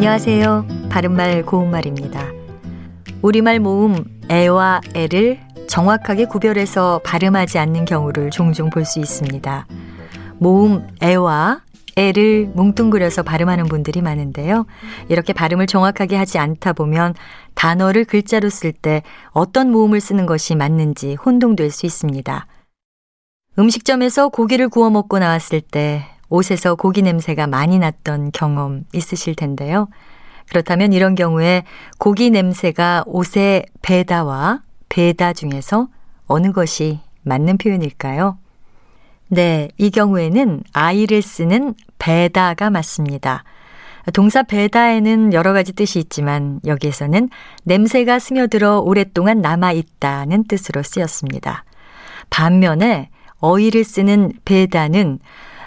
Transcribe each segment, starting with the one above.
안녕하세요. 바른말 고운말입니다. 우리말 모음 애와 애를 정확하게 구별해서 발음하지 않는 경우를 종종 볼 수 있습니다. 모음 애와 애를 뭉뚱그려서 발음하는 분들이 많은데요. 이렇게 발음을 정확하게 하지 않다 보면 단어를 글자로 쓸 때 어떤 모음을 쓰는 것이 맞는지 혼동될 수 있습니다. 음식점에서 고기를 구워 먹고 나왔을 때 옷에서 고기 냄새가 많이 났던 경험 있으실 텐데요. 그렇다면 이런 경우에 고기 냄새가 옷에 배다와 배다 중에서 어느 것이 맞는 표현일까요? 네, 이 경우에는 아이를 쓰는 배다가 맞습니다. 동사 배다에는 여러 가지 뜻이 있지만 여기에서는 냄새가 스며들어 오랫동안 남아 있다는 뜻으로 쓰였습니다. 반면에 어이를 쓰는 배다는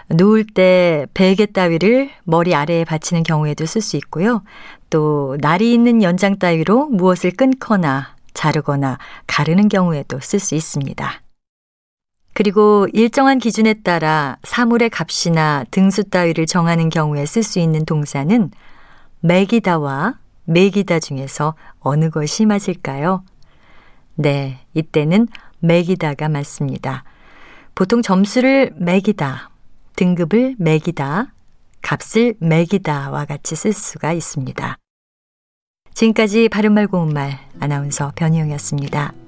누울 때 베개 따위를 머리 아래에 받치는 경우에도 쓸 수 있고요. 또 날이 있는 연장 따위로 무엇을 끊거나 자르거나 가르는 경우에도 쓸 수 있습니다. 그리고 일정한 기준에 따라 사물의 값이나 등수 따위를 정하는 경우에 쓸 수 있는 동사는 매기다와 매기다 중에서 어느 것이 맞을까요? 네, 이때는 매기다가 맞습니다. 보통 점수를 매기다, 등급을 매기다, 값을 매기다와 같이 쓸 수가 있습니다. 지금까지 바른말 고운말 아나운서 변희영이었습니다.